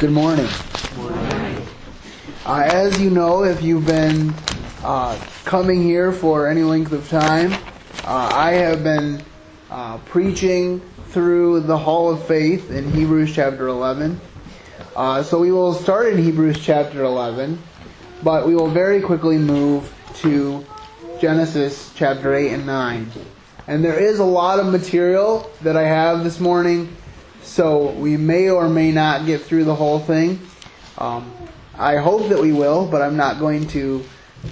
Good morning. Uh, as you know, if you've been uh, coming here for any length of time, uh, I have been uh, preaching through the Hall of Faith in Hebrews chapter 11. Uh, so we will start in Hebrews chapter 11, but we will very quickly move to Genesis chapter 8 and 9. And there is a lot of material that I have this morning, so we may or may not get through the whole thing. Um, I hope that we will, but I'm not going to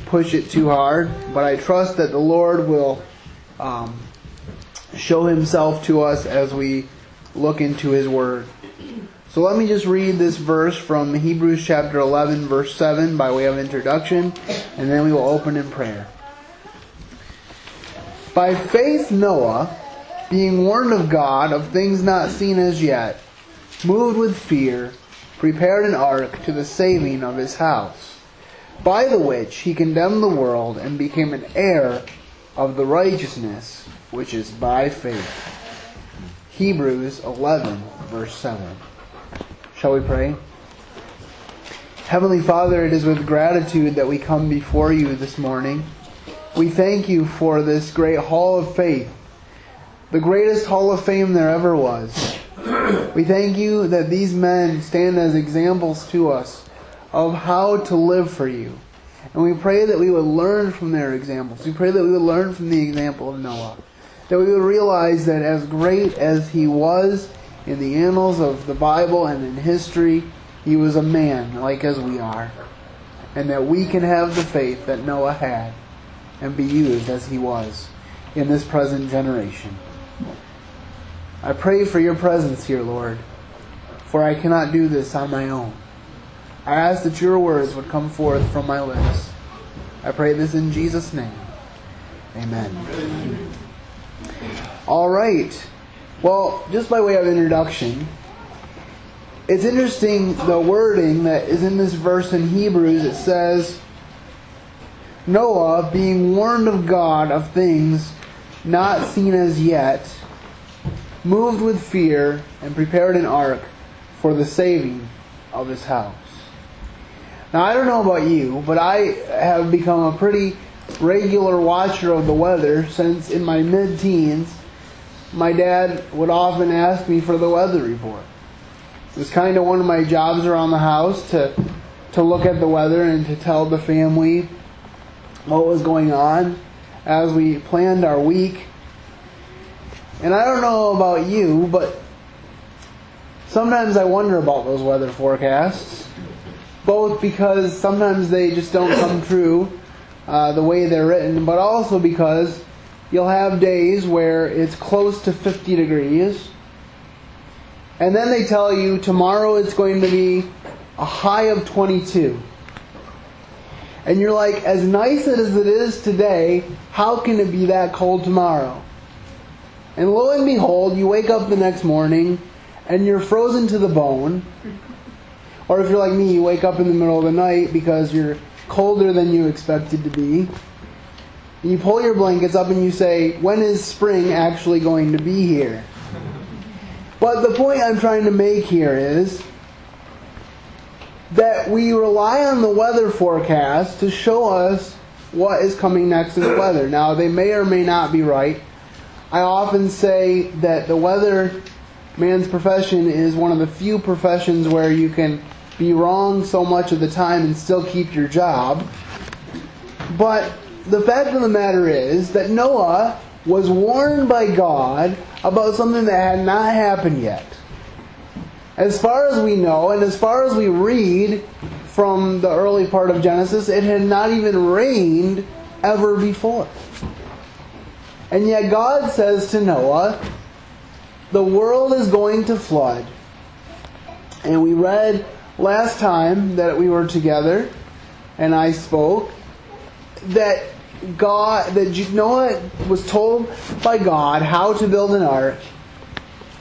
push it too hard. But I trust that the Lord will um, show Himself to us as we look into His Word. So let me just read this verse from Hebrews chapter 11, verse 7 by way of introduction, and then we will open in prayer. By faith, Noah, being warned of God of things not seen as yet, moved with fear, prepared an ark to the saving of his house, by the which he condemned the world and became an heir of the righteousness which is by faith. Hebrews 11, verse 7. Shall we pray? Heavenly Father, it is with gratitude that we come before you this morning. We thank you for this great hall of faith, the greatest hall of fame there ever was. We thank you that these men stand as examples to us of how to live for you. And we pray that we would learn from their examples. We pray that we would learn from the example of Noah. That we would realize that as great as he was in the annals of the Bible and in history, he was a man like as we are. And that we can have the faith that Noah had and be used as he was in this present generation. I pray for your presence here, Lord, for I cannot do this on my own. I ask that your words would come forth from my lips. I pray this in Jesus' name. Amen. All right. Well, just by way of introduction, it's interesting the wording that is in this verse in Hebrews. It says, Noah, being warned of God of things not seen as yet, moved with fear and prepared an ark for the saving of his house. Now, I don't know about you, but I have become a pretty regular watcher of the weather since in my mid teens, my dad would often ask me for the weather report. It was kind of one of my jobs around the house to, to look at the weather and to tell the family what was going on as we planned our week. And I don't know about you, but sometimes I wonder about those weather forecasts. Both because sometimes they just don't come true uh, the way they're written, but also because you'll have days where it's close to 50 degrees, and then they tell you tomorrow it's going to be a high of 22. And you're like, as nice as it is today, how can it be that cold tomorrow? And lo and behold, you wake up the next morning and you're frozen to the bone. Or if you're like me, you wake up in the middle of the night because you're colder than you expected to be. And you pull your blankets up and you say, when is spring actually going to be here? But the point I'm trying to make here is that we rely on the weather forecast to show us what is coming next in the weather. Now, they may or may not be right. I often say that the weather man's profession is one of the few professions where you can be wrong so much of the time and still keep your job. But the fact of the matter is that Noah was warned by God about something that had not happened yet. As far as we know, and as far as we read from the early part of Genesis, it had not even rained ever before. And yet God says to Noah, the world is going to flood. And we read last time that we were together and I spoke that God that Noah was told by God how to build an ark.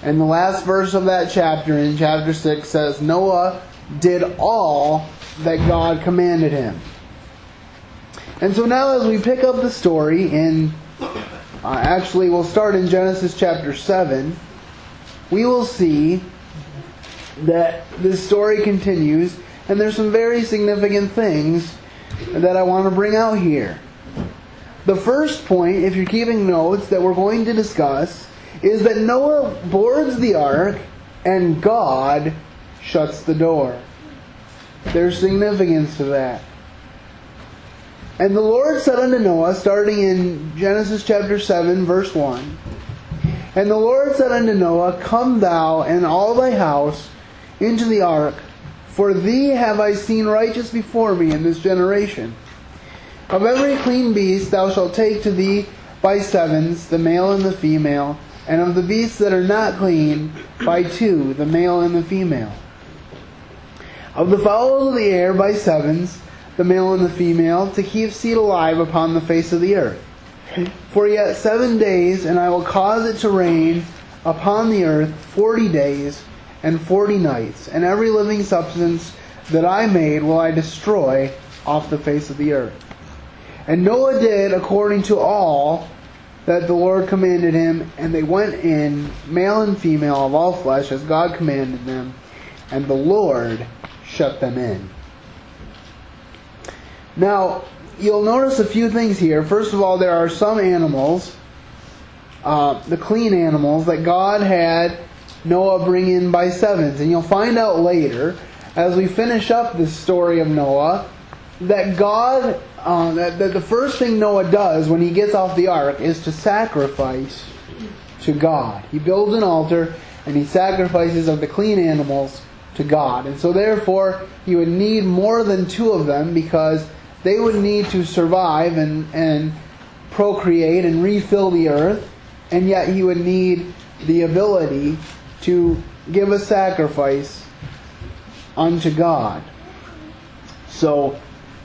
And the last verse of that chapter in chapter 6 says Noah did all that God commanded him. And so now as we pick up the story in uh, actually we'll start in Genesis chapter 7, we will see that this story continues, and there's some very significant things that I want to bring out here. The first point, if you're keeping notes, that we're going to discuss is that Noah boards the ark and God shuts the door. There's significance to that. And the Lord said unto Noah, starting in Genesis chapter 7, verse 1, And the Lord said unto Noah, Come thou and all thy house into the ark, for thee have I seen righteous before me in this generation. Of every clean beast thou shalt take to thee by sevens, the male and the female, and of the beasts that are not clean, by two, the male and the female. Of the fowls of the air by sevens, the male and the female, to keep seed alive upon the face of the earth. For yet seven days, and I will cause it to rain upon the earth forty days and forty nights, and every living substance that I made will I destroy off the face of the earth. And Noah did according to all that the Lord commanded him, and they went in, male and female of all flesh, as God commanded them, and the Lord shut them in. Now, you'll notice a few things here. First of all, there are some animals, uh, the clean animals, that God had Noah bring in by sevens. And you'll find out later, as we finish up this story of Noah, that God, uh, that the first thing Noah does when he gets off the ark is to sacrifice to God. He builds an altar and he sacrifices of the clean animals to God. And so therefore, he would need more than two of them because they would need to survive and, and procreate and refill the earth, and yet he would need the ability to give a sacrifice unto God. So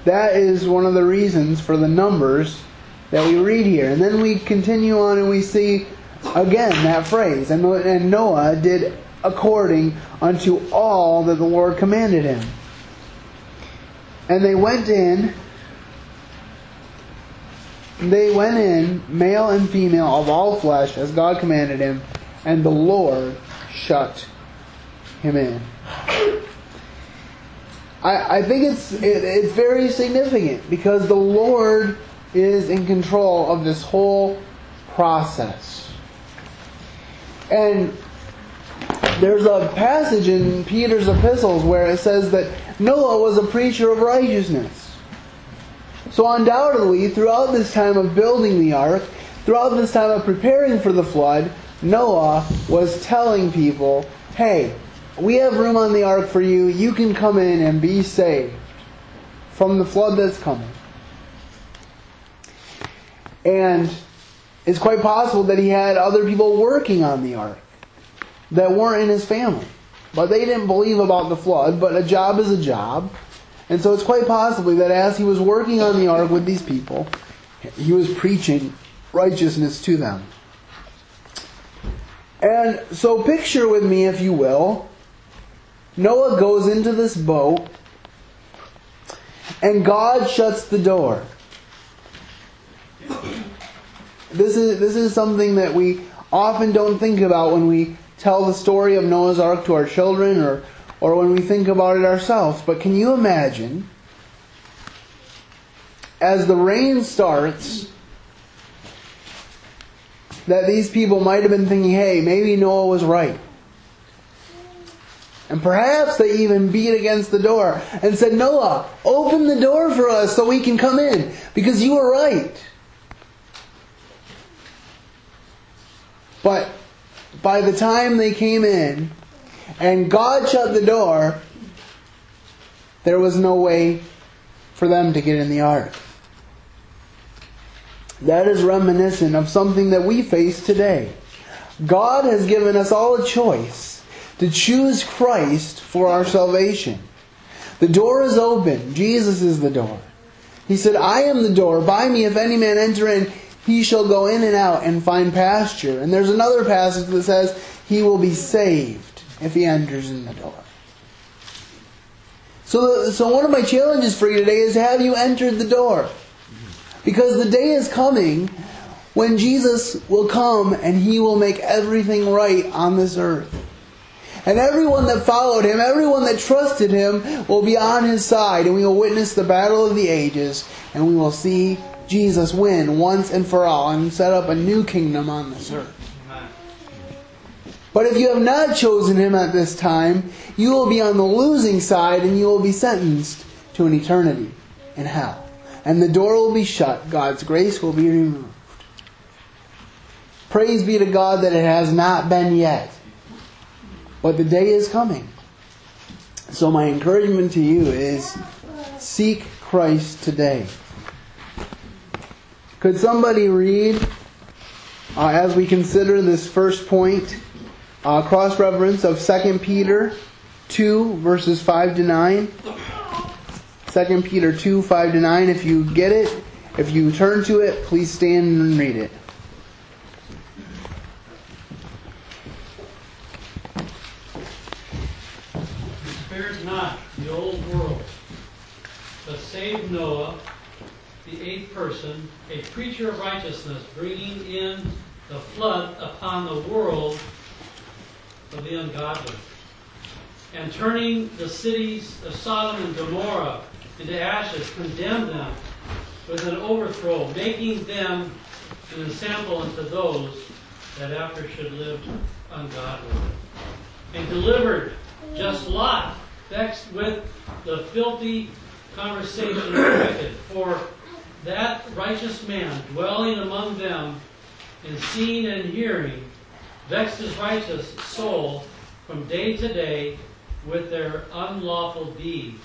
that is one of the reasons for the numbers that we read here. And then we continue on and we see again that phrase. And, Noah did according unto all that the Lord commanded him. And they went in they went in, male and female of all flesh, as God commanded him, and the Lord shut him in. I, I think it's it, it's very significant because the Lord is in control of this whole process. And there's a passage in Peter's epistles where it says that Noah was a preacher of righteousness. So, undoubtedly, throughout this time of building the ark, throughout this time of preparing for the flood, Noah was telling people, hey, we have room on the ark for you. You can come in and be saved from the flood that's coming. And it's quite possible that he had other people working on the ark that weren't in his family. But they didn't believe about the flood, but a job is a job. And so it's quite possibly that as he was working on the ark with these people, he was preaching righteousness to them. And so picture with me, if you will, Noah goes into this boat, and God shuts the door. This is, this is something that we often don't think about when we tell the story of Noah's Ark to our children or or when we think about it ourselves. But can you imagine, as the rain starts, that these people might have been thinking, hey, maybe Noah was right. And perhaps they even beat against the door and said, Noah, open the door for us so we can come in because you were right. But by the time they came in, and God shut the door, there was no way for them to get in the ark. That is reminiscent of something that we face today. God has given us all a choice to choose Christ for our salvation. The door is open. Jesus is the door. He said, I am the door. By me, if any man enter in, he shall go in and out and find pasture. And there's another passage that says, he will be saved if he enters in the door. So, so one of my challenges for you today is have you entered the door? Because the day is coming when Jesus will come and he will make everything right on this earth. And everyone that followed him, everyone that trusted him, will be on his side, and we will witness the battle of the ages, and we will see Jesus win once and for all and set up a new kingdom on this earth. But if you have not chosen him at this time, you will be on the losing side and you will be sentenced to an eternity in hell. And the door will be shut, God's grace will be removed. Praise be to God that it has not been yet. But the day is coming. So my encouragement to you is seek Christ today. Could somebody read, uh, as we consider this first point, uh, cross reference of 2 Peter 2, verses 5 to 9? 2 Peter 2, 5 to 9. If you get it, if you turn to it, please stand and read it. Spared not the old world, but saved Noah, the eighth person, a preacher of righteousness, bringing in the flood upon the world of the ungodly, and turning the cities of Sodom and Gomorrah into ashes, condemned them with an overthrow, making them an example unto those that after should live ungodly, and delivered just Lot, vexed with the filthy conversation of the wicked. For that righteous man dwelling among them and seeing and hearing vexed his righteous soul from day to day with their unlawful deeds.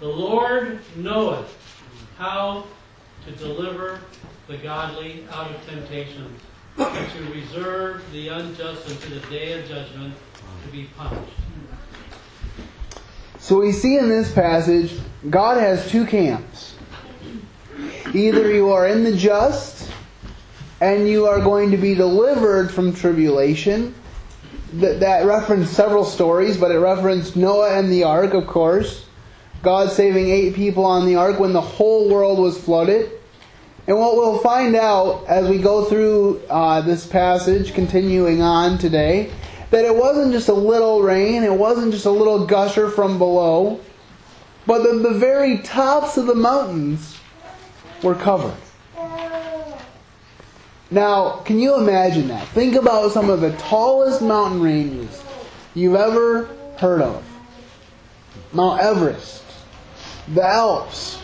The Lord knoweth how to deliver the godly out of temptation, and to reserve the unjust unto the day of judgment to be punished. So we see in this passage, God has two camps. Either you are in the just, and you are going to be delivered from tribulation. That, that referenced several stories, but it referenced Noah and the ark, of course. God saving eight people on the ark when the whole world was flooded. And what we'll find out as we go through uh, this passage, continuing on today, that it wasn't just a little rain, it wasn't just a little gusher from below, but the, the very tops of the mountains were covered. Now, can you imagine that? Think about some of the tallest mountain ranges you've ever heard of Mount Everest, the Alps.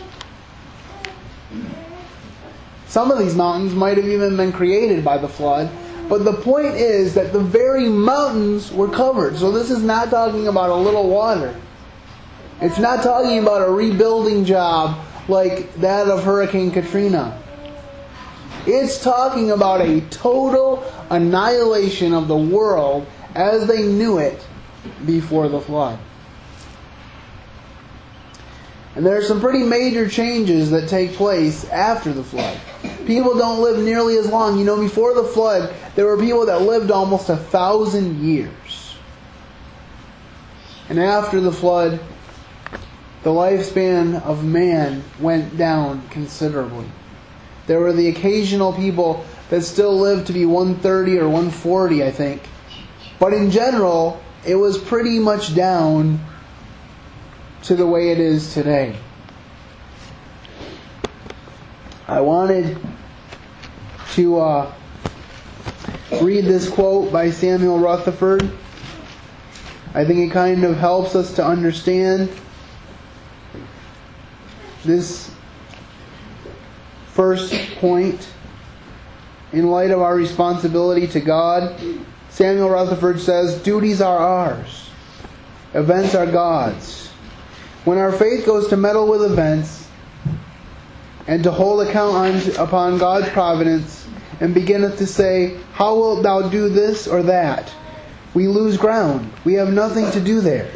Some of these mountains might have even been created by the flood. But the point is that the very mountains were covered. So this is not talking about a little water. It's not talking about a rebuilding job like that of Hurricane Katrina. It's talking about a total annihilation of the world as they knew it before the flood. And there are some pretty major changes that take place after the flood. People don't live nearly as long. You know, before the flood, there were people that lived almost a thousand years. And after the flood, the lifespan of man went down considerably. There were the occasional people that still lived to be 130 or 140, I think. But in general, it was pretty much down to the way it is today. I wanted to uh, read this quote by Samuel Rutherford. I think it kind of helps us to understand this first point in light of our responsibility to God. Samuel Rutherford says, Duties are ours, events are God's. When our faith goes to meddle with events and to hold account on, upon God's providence and beginneth to say, How wilt thou do this or that? We lose ground. We have nothing to do there.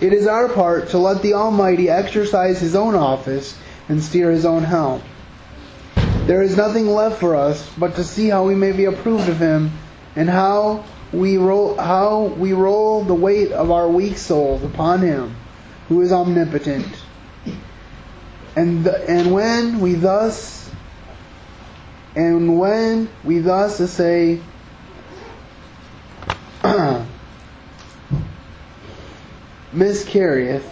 It is our part to let the Almighty exercise His own office and steer His own helm. There is nothing left for us but to see how we may be approved of Him and how we roll, how we roll the weight of our weak souls upon Him who is omnipotent. And, the, and when we thus and when we thus say miscarrieth,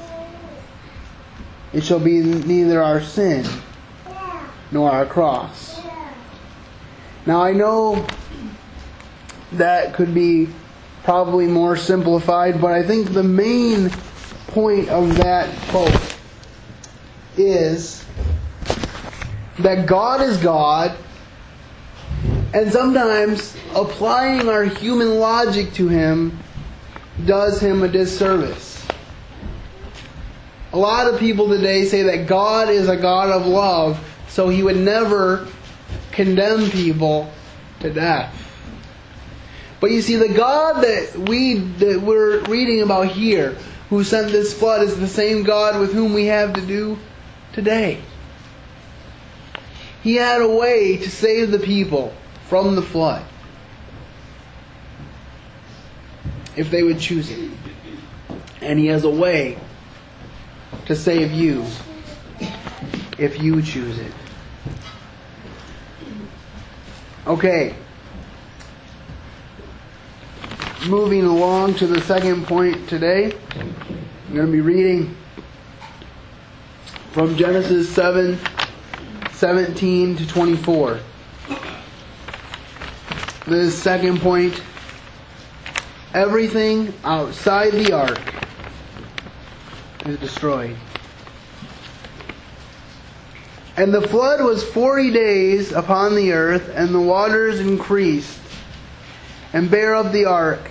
it shall be neither our sin nor our cross. Now I know that could be probably more simplified, but I think the main point of that quote is that God is God, and sometimes applying our human logic to Him does Him a disservice. A lot of people today say that God is a God of love, so He would never condemn people to death. But you see, the God that we that we're reading about here, who sent this flood, is the same God with whom we have to do today. He had a way to save the people from the flood. If they would choose it. And He has a way to save you if you choose it. Okay. Moving along to the second point today. I'm going to be reading from Genesis 7 17 to 24. This second point everything outside the ark is destroyed. And the flood was forty days upon the earth, and the waters increased, and bare up the ark.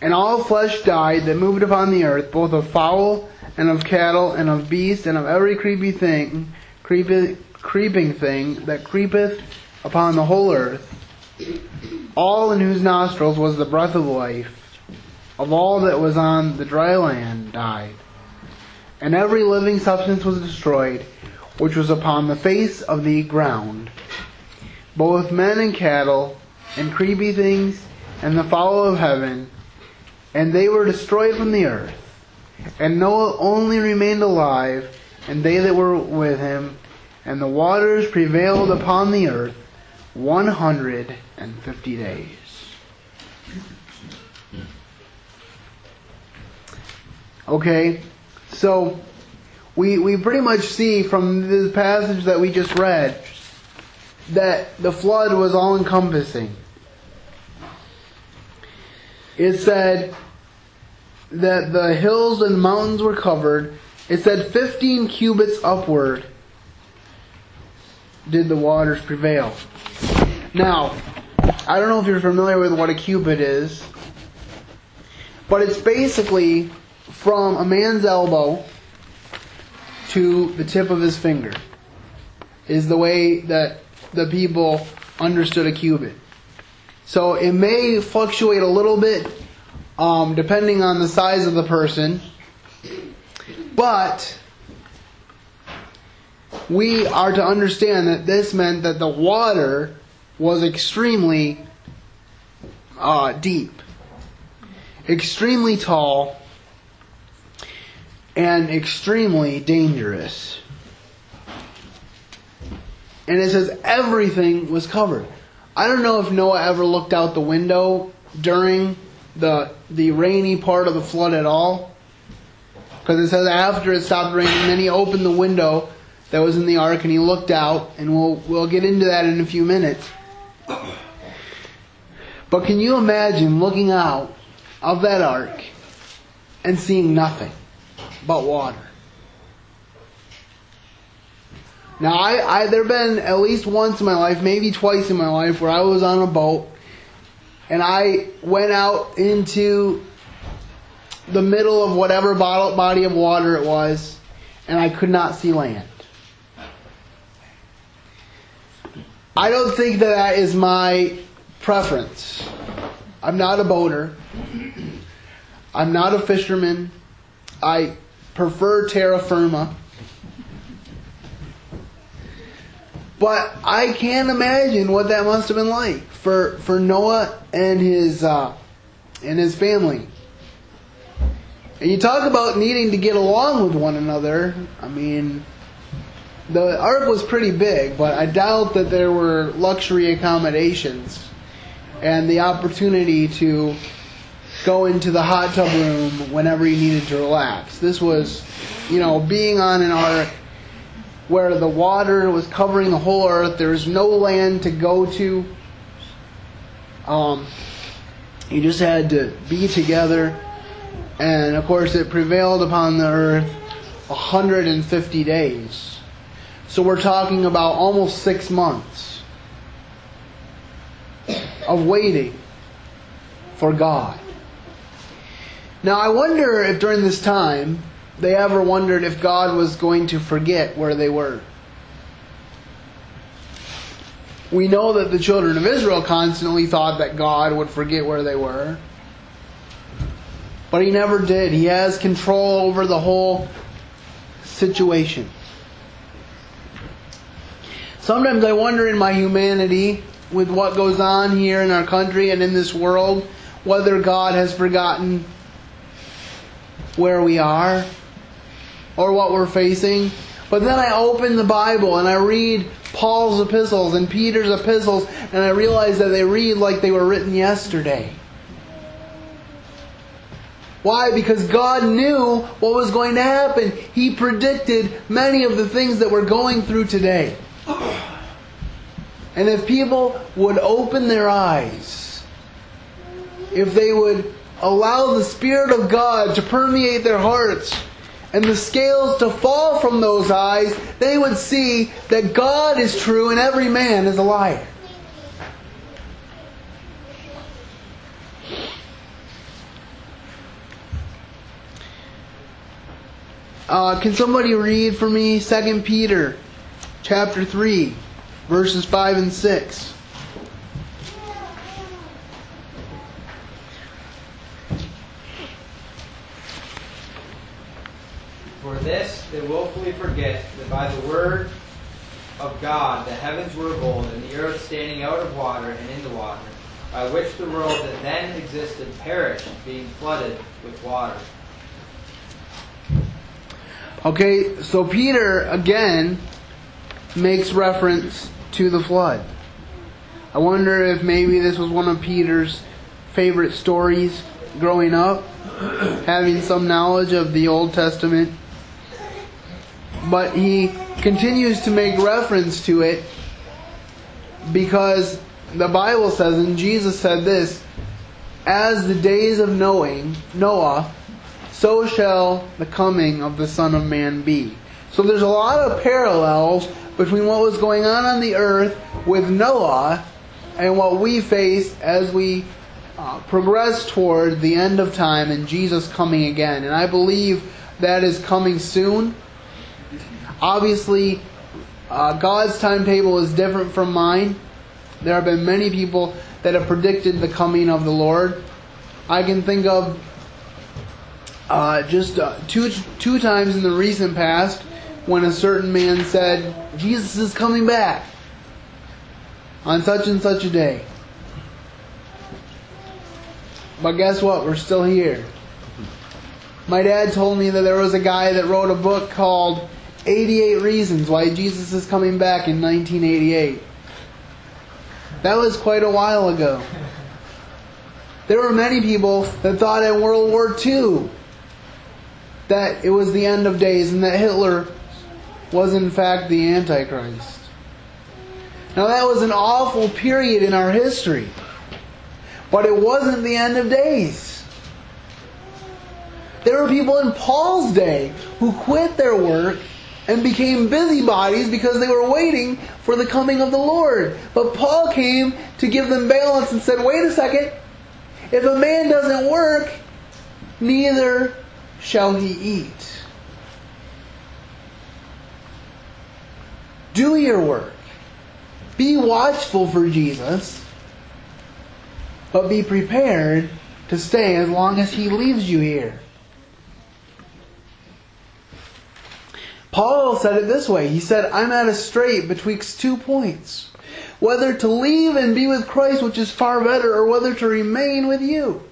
And all flesh died that moved upon the earth, both of fowl and of cattle and of beast and of every creepy thing, creepy, creeping thing that creepeth upon the whole earth, all in whose nostrils was the breath of life. Of all that was on the dry land died. And every living substance was destroyed, which was upon the face of the ground, both men and cattle, and creepy things, and the fowl of heaven, and they were destroyed from the earth. And Noah only remained alive, and they that were with him, and the waters prevailed upon the earth one hundred and fifty days. Okay, so we, we pretty much see from this passage that we just read that the flood was all encompassing. It said that the hills and mountains were covered. It said 15 cubits upward did the waters prevail. Now, I don't know if you're familiar with what a cubit is, but it's basically from a man's elbow to the tip of his finger is the way that the people understood a cubit. So it may fluctuate a little bit um, depending on the size of the person, but we are to understand that this meant that the water was extremely uh, deep, extremely tall, and extremely dangerous. And it says everything was covered. I don't know if Noah ever looked out the window during the the rainy part of the flood at all. Because it says after it stopped raining, then he opened the window that was in the ark and he looked out, and we'll we'll get into that in a few minutes. But can you imagine looking out of that ark and seeing nothing but water? Now, I, I there have been at least once in my life, maybe twice in my life, where I was on a boat and I went out into the middle of whatever body of water it was, and I could not see land. I don't think that that is my preference. I'm not a boater. I'm not a fisherman. I prefer terra firma. But I can't imagine what that must have been like for, for Noah and his uh, and his family. And you talk about needing to get along with one another. I mean, the ark was pretty big, but I doubt that there were luxury accommodations and the opportunity to go into the hot tub room whenever you needed to relax. This was, you know, being on an ark where the water was covering the whole earth. There was no land to go to. Um, you just had to be together. And of course, it prevailed upon the earth 150 days. So we're talking about almost six months of waiting for God. Now, I wonder if during this time they ever wondered if God was going to forget where they were. We know that the children of Israel constantly thought that God would forget where they were. But he never did. He has control over the whole situation. Sometimes I wonder in my humanity, with what goes on here in our country and in this world, whether God has forgotten where we are or what we're facing. But then I open the Bible and I read Paul's epistles and Peter's epistles and I realize that they read like they were written yesterday. Why? Because God knew what was going to happen. He predicted many of the things that we're going through today. And if people would open their eyes, if they would allow the Spirit of God to permeate their hearts, and the scales to fall from those eyes, they would see that God is true and every man is a liar. Uh, can somebody read for me 2 Peter chapter 3, verses 5 and 6? For this they willfully forget that by the word of God the heavens were of old, and the earth standing out of water and into water, by which the world that then existed perished, being flooded with water. Okay, so Peter again makes reference to the flood. I wonder if maybe this was one of Peter's favorite stories growing up, having some knowledge of the Old Testament. But he continues to make reference to it because the Bible says, and Jesus said this, as the days of knowing Noah, so shall the coming of the Son of Man be. So there's a lot of parallels between what was going on on the earth with Noah and what we face as we uh, progress toward the end of time and Jesus coming again. And I believe that is coming soon. Obviously, uh, God's timetable is different from mine. There have been many people that have predicted the coming of the Lord. I can think of uh, just uh, two two times in the recent past when a certain man said Jesus is coming back on such and such a day. But guess what? We're still here. My dad told me that there was a guy that wrote a book called 88 Reasons Why Jesus is Coming Back in 1988. That was quite a while ago. There were many people that thought in World War II that it was the end of days and that Hitler was in fact the Antichrist. Now that was an awful period in our history. But it wasn't the end of days. There were people in Paul's day who quit their work and became busybodies because they were waiting for the coming of the Lord. But Paul came to give them balance and said, wait a second. If a man doesn't work, neither shall he eat. Do your work. Be watchful for Jesus, but be prepared to stay as long as He leaves you here. Paul said it this way. He said, I'm at a strait betwixt two points. Whether to leave and be with Christ, which is far better, or whether to remain with you.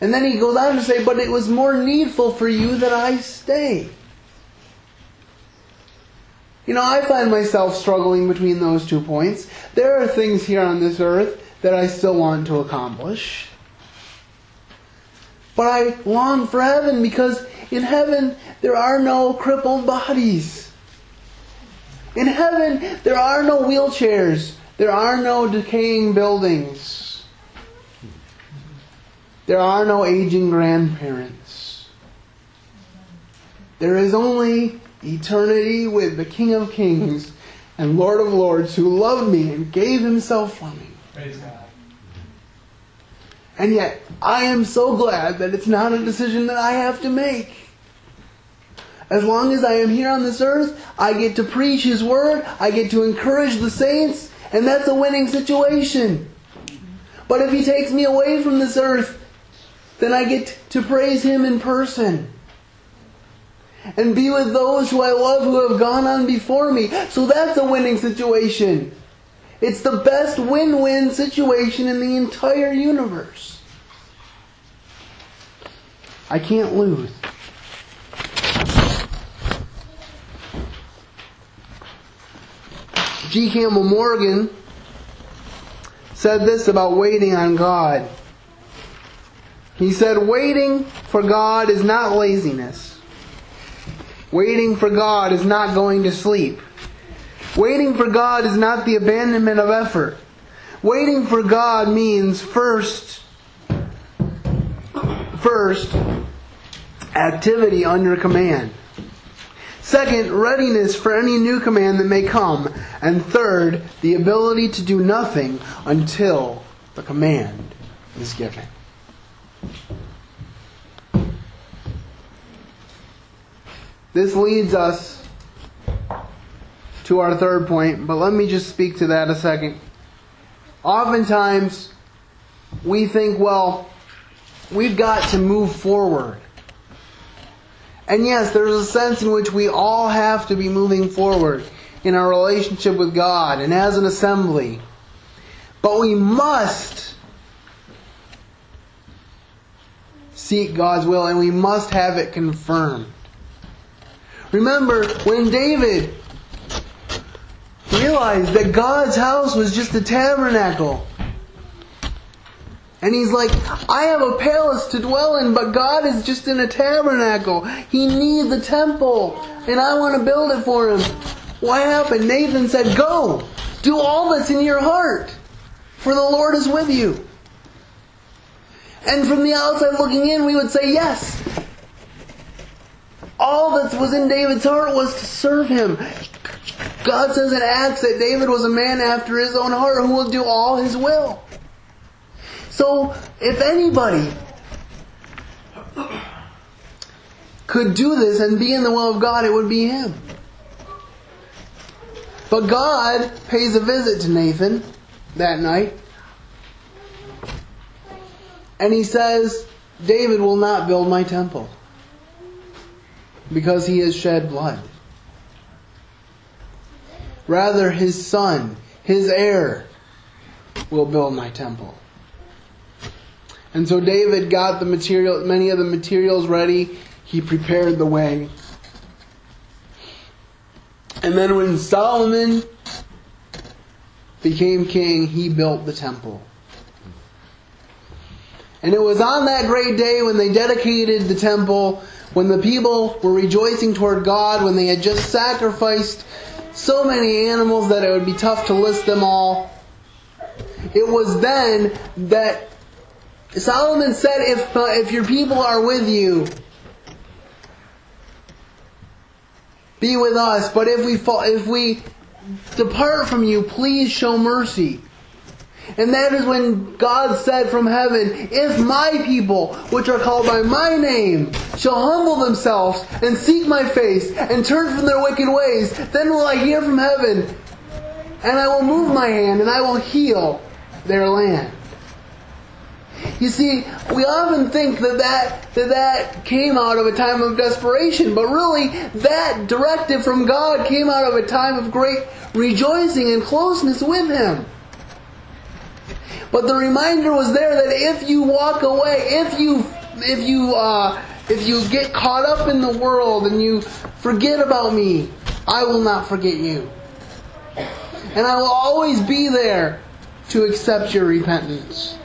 And then he goes on to say, But it was more needful for you that I stay. You know, I find myself struggling between those two points. There are things here on this earth that I still want to accomplish. But I long for heaven because in heaven there are no crippled bodies. In heaven there are no wheelchairs. There are no decaying buildings. There are no aging grandparents. There is only eternity with the King of Kings and Lord of Lords who loved me and gave himself for me. Praise God. And yet, I am so glad that it's not a decision that I have to make. As long as I am here on this earth, I get to preach His Word, I get to encourage the saints, and that's a winning situation. But if He takes me away from this earth, then I get to praise Him in person. And be with those who I love who have gone on before me. So that's a winning situation. It's the best win win situation in the entire universe. I can't lose. G. Campbell Morgan said this about waiting on God. He said, Waiting for God is not laziness. Waiting for God is not going to sleep. Waiting for God is not the abandonment of effort. Waiting for God means first, first, activity under command. Second, readiness for any new command that may come. And third, the ability to do nothing until the command is given. This leads us to our third point, but let me just speak to that a second. Oftentimes, we think, well, we've got to move forward. And yes, there's a sense in which we all have to be moving forward in our relationship with God and as an assembly. But we must seek God's will and we must have it confirmed. Remember, when David realized that God's house was just a tabernacle, and he's like, I have a palace to dwell in, but God is just in a tabernacle. He needs a temple, and I want to build it for him. What happened? Nathan said, Go, do all that's in your heart, for the Lord is with you. And from the outside looking in, we would say, Yes. All that was in David's heart was to serve him. God says in Acts that David was a man after his own heart who will do all his will. So, if anybody could do this and be in the will of God, it would be him. But God pays a visit to Nathan that night. And he says, David will not build my temple because he has shed blood. Rather, his son, his heir, will build my temple. And so David got the material, many of the materials ready. He prepared the way. And then when Solomon became king, he built the temple. And it was on that great day when they dedicated the temple, when the people were rejoicing toward God, when they had just sacrificed so many animals that it would be tough to list them all. It was then that Solomon said, if, uh, if your people are with you, be with us. But if we fall, if we depart from you, please show mercy. And that is when God said from heaven, If my people, which are called by my name, shall humble themselves and seek my face and turn from their wicked ways, then will I hear from heaven, and I will move my hand and I will heal their land. You see, we often think that that, that that came out of a time of desperation, but really, that directive from God came out of a time of great rejoicing and closeness with Him. But the reminder was there that if you walk away, if you, if you, uh, if you get caught up in the world and you forget about me, I will not forget you. And I will always be there to accept your repentance.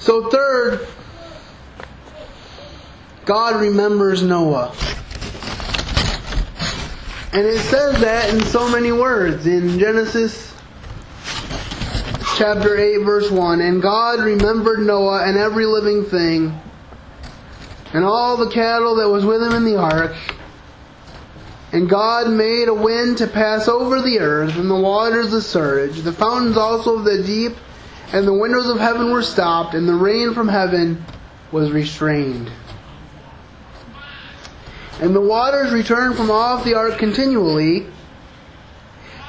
So, third, God remembers Noah. And it says that in so many words. In Genesis chapter 8, verse 1 And God remembered Noah and every living thing, and all the cattle that was with him in the ark. And God made a wind to pass over the earth, and the waters the surge, the fountains also of the deep, and the windows of heaven were stopped, and the rain from heaven was restrained. And the waters returned from off the ark continually.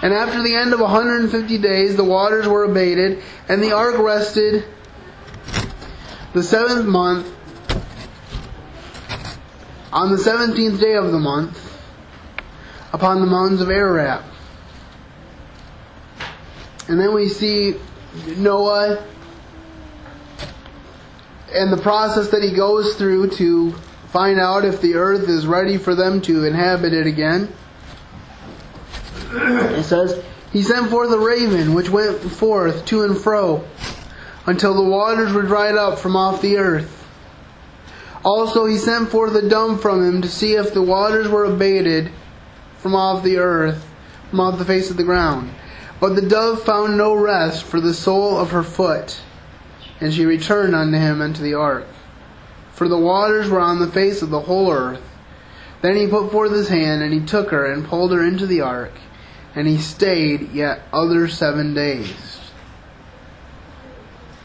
And after the end of 150 days, the waters were abated, and the ark rested the seventh month, on the seventeenth day of the month, upon the mountains of Ararat. And then we see Noah and the process that he goes through to find out if the earth is ready for them to inhabit it again. It says, He sent forth a raven which went forth to and fro until the waters were dried up from off the earth. Also he sent forth a dove from him to see if the waters were abated from off the earth, from off the face of the ground. But the dove found no rest for the sole of her foot, and she returned unto him into the ark. For the waters were on the face of the whole earth. Then he put forth his hand, and he took her, and pulled her into the ark, and he stayed yet other seven days.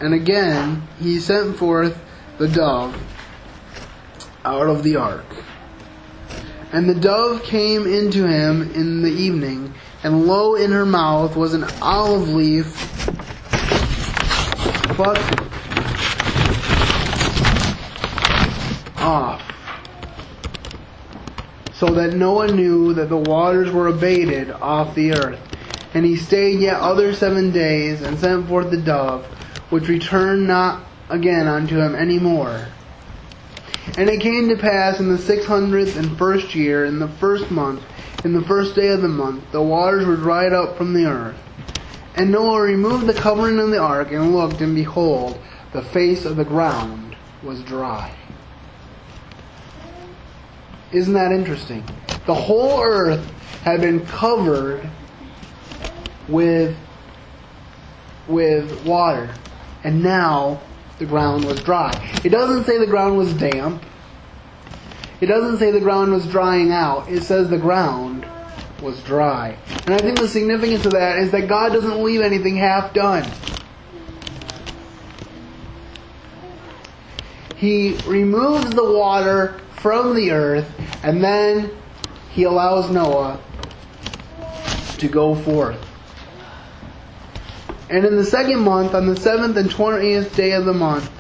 And again he sent forth the dove out of the ark. And the dove came into him in the evening, and lo, in her mouth was an olive leaf plucked off, so that Noah knew that the waters were abated off the earth. And he stayed yet other seven days, and sent forth the dove, which returned not again unto him any more. And it came to pass in the six hundredth and first year, in the first month, in the first day of the month, the waters were dried up from the earth. And Noah removed the covering of the ark, and looked, and behold, the face of the ground was dry. Isn't that interesting? The whole earth had been covered with with water, and now the ground was dry. It doesn't say the ground was damp. It doesn't say the ground was drying out. It says the ground was dry. And I think the significance of that is that God doesn't leave anything half done. He removes the water from the earth and then he allows Noah to go forth. And in the second month, on the seventh and twentieth day of the month,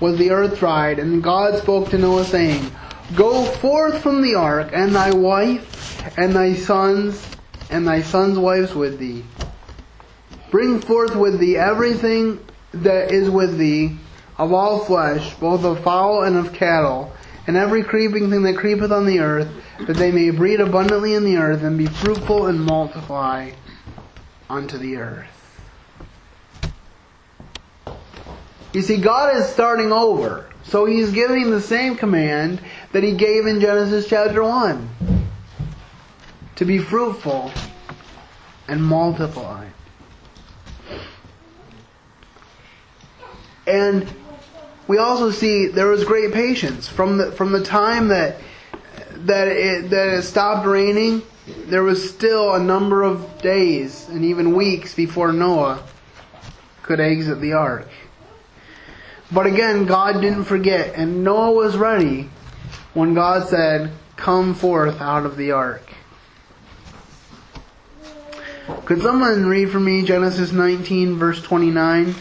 was the earth dried, and God spoke to Noah, saying, Go forth from the ark, and thy wife, and thy sons, and thy sons' wives with thee. Bring forth with thee everything that is with thee, of all flesh, both of fowl and of cattle, and every creeping thing that creepeth on the earth, that they may breed abundantly in the earth, and be fruitful and multiply unto the earth. You see, God is starting over. So he's giving the same command that he gave in Genesis chapter 1 to be fruitful and multiply. And we also see there was great patience from the from the time that that it that it stopped raining. There was still a number of days and even weeks before Noah could exit the ark. But again, God didn't forget, and Noah was ready when God said, Come forth out of the ark. Could someone read for me Genesis 19, verse 29?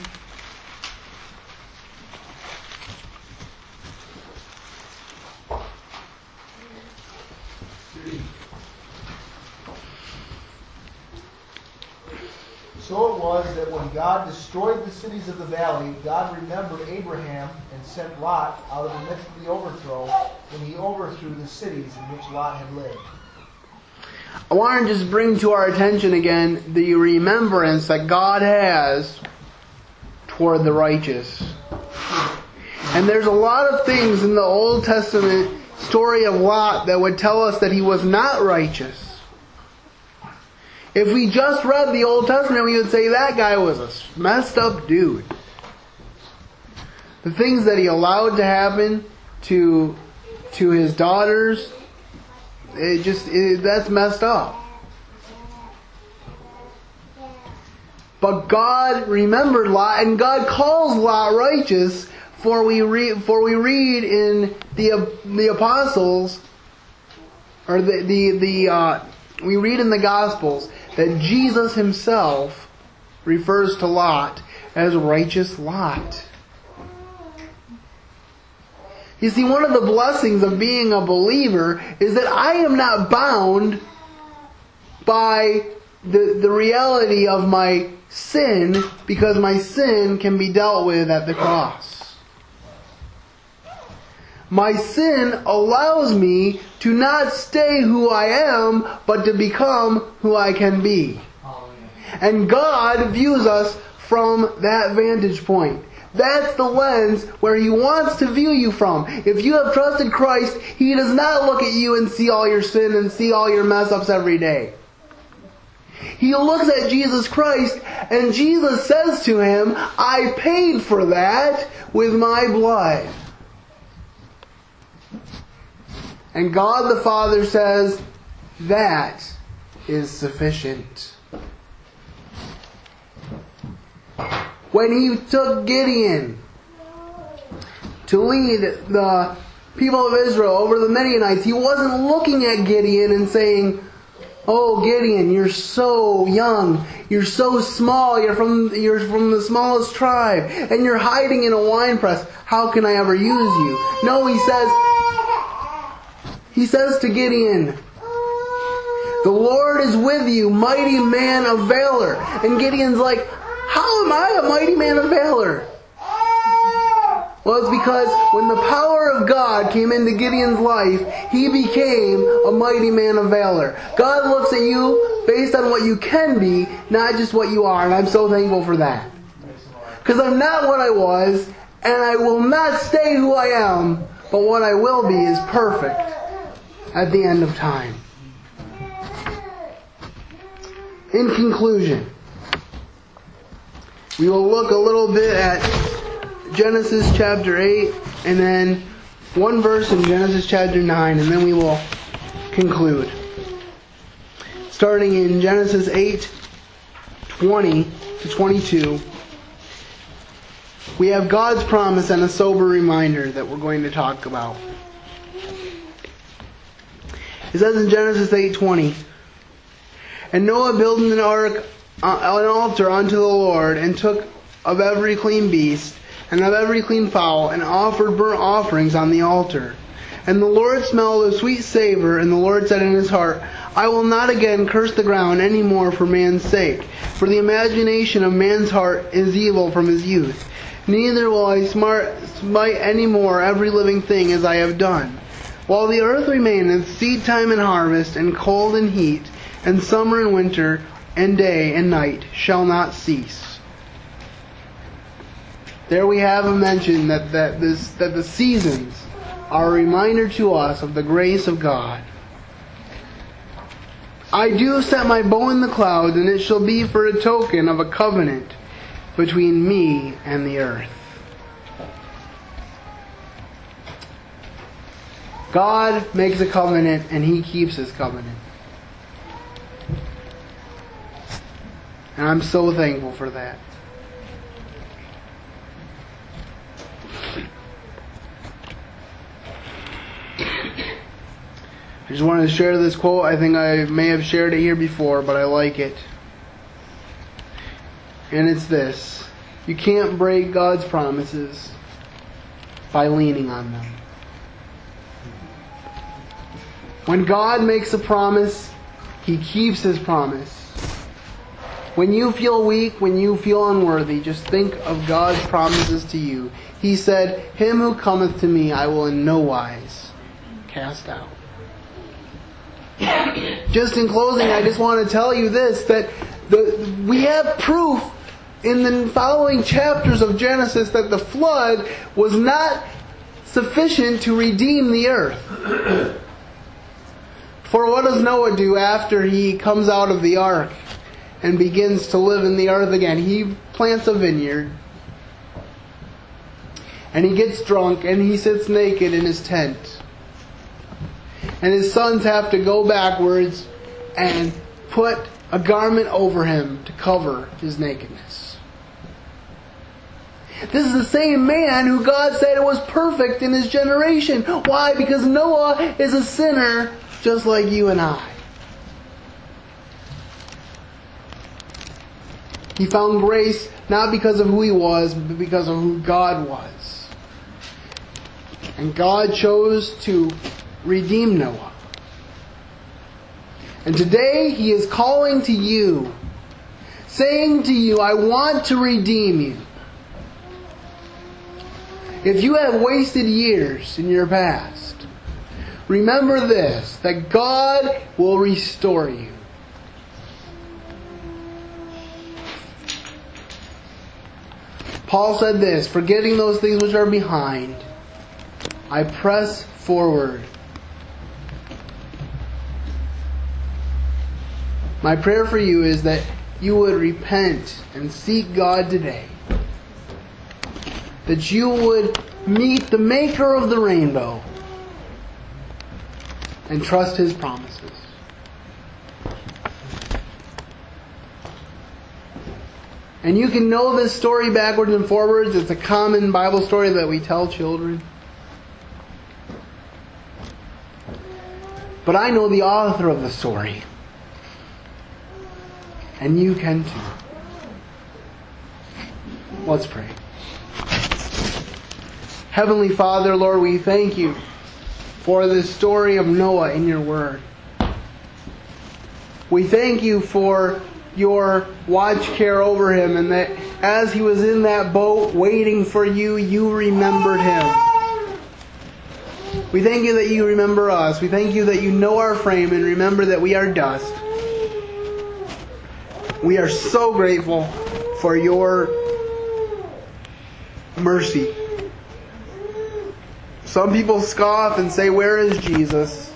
So it was that when God destroyed the cities of the valley, God remembered Abraham and sent Lot out of the midst of the overthrow when he overthrew the cities in which Lot had lived. I want to just bring to our attention again the remembrance that God has toward the righteous. And there's a lot of things in the Old Testament story of Lot that would tell us that he was not righteous. If we just read the Old Testament, we would say that guy was a messed up dude. The things that he allowed to happen to to his daughters, it just it, that's messed up. But God remembered Lot, and God calls Lot righteous. For we read, for we read in the the apostles, or the the the uh, we read in the Gospels that Jesus Himself refers to Lot as righteous Lot. You see, one of the blessings of being a believer is that I am not bound by the, the reality of my sin because my sin can be dealt with at the cross. My sin allows me to not stay who I am, but to become who I can be. And God views us from that vantage point. That's the lens where He wants to view you from. If you have trusted Christ, He does not look at you and see all your sin and see all your mess ups every day. He looks at Jesus Christ and Jesus says to him, I paid for that with my blood. And God the Father says, that is sufficient. When he took Gideon to lead the people of Israel over the Midianites, he wasn't looking at Gideon and saying, Oh Gideon, you're so young, you're so small, you're from you're from the smallest tribe, and you're hiding in a wine press. How can I ever use you? No, he says he says to Gideon, The Lord is with you, mighty man of valor. And Gideon's like, How am I a mighty man of valor? Well, it's because when the power of God came into Gideon's life, he became a mighty man of valor. God looks at you based on what you can be, not just what you are, and I'm so thankful for that. Because I'm not what I was, and I will not stay who I am, but what I will be is perfect at the end of time. In conclusion, we will look a little bit at Genesis chapter 8 and then one verse in Genesis chapter 9 and then we will conclude. Starting in Genesis 8 20 to 22, we have God's promise and a sober reminder that we're going to talk about. It says in Genesis 8:20, "And Noah built an ark, uh, an altar unto the Lord, and took of every clean beast and of every clean fowl, and offered burnt offerings on the altar. And the Lord smelled a sweet savor, and the Lord said in his heart, I will not again curse the ground any more for man's sake, for the imagination of man's heart is evil from his youth. Neither will I smite any more every living thing as I have done. While the earth remaineth, seed time and harvest, and cold and heat, and summer and winter, and day and night shall not cease. There we have a mention that, that, this, that the seasons are a reminder to us of the grace of God. I do set my bow in the clouds, and it shall be for a token of a covenant between me and the earth. God makes a covenant and he keeps his covenant. And I'm so thankful for that. I just wanted to share this quote. I think I may have shared it here before, but I like it. And it's this you can't break God's promises by leaning on them. When God makes a promise, He keeps His promise. When you feel weak, when you feel unworthy, just think of God's promises to you. He said, Him who cometh to me I will in no wise cast out. just in closing, I just want to tell you this that the, we have proof in the following chapters of Genesis that the flood was not sufficient to redeem the earth. For what does Noah do after he comes out of the ark and begins to live in the earth again? He plants a vineyard. And he gets drunk and he sits naked in his tent. And his sons have to go backwards and put a garment over him to cover his nakedness. This is the same man who God said was perfect in his generation. Why? Because Noah is a sinner just like you and I. He found grace not because of who he was, but because of who God was. And God chose to redeem Noah. And today he is calling to you, saying to you, I want to redeem you. If you have wasted years in your past, remember this, that God will restore you. Paul said this, forgetting those things which are behind, I press forward. My prayer for you is that you would repent and seek God today. That you would meet the maker of the rainbow and trust his promises. And you can know this story backwards and forwards. It's a common Bible story that we tell children. But I know the author of the story. And you can too. Let's pray. Heavenly Father, Lord, we thank you for the story of Noah in your word. We thank you for your watch care over him and that as he was in that boat waiting for you, you remembered him. We thank you that you remember us. We thank you that you know our frame and remember that we are dust. We are so grateful for your mercy. Some people scoff and say, Where is Jesus?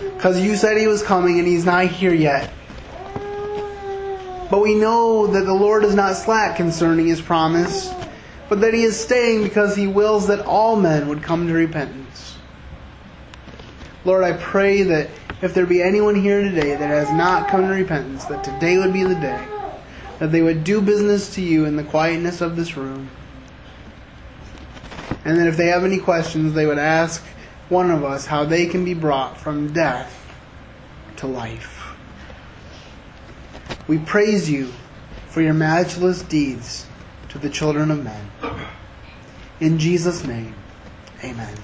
Because you said he was coming and he's not here yet. But we know that the Lord is not slack concerning his promise, but that he is staying because he wills that all men would come to repentance. Lord, I pray that if there be anyone here today that has not come to repentance, that today would be the day, that they would do business to you in the quietness of this room. And that if they have any questions, they would ask one of us how they can be brought from death to life. We praise you for your matchless deeds to the children of men. In Jesus' name, amen.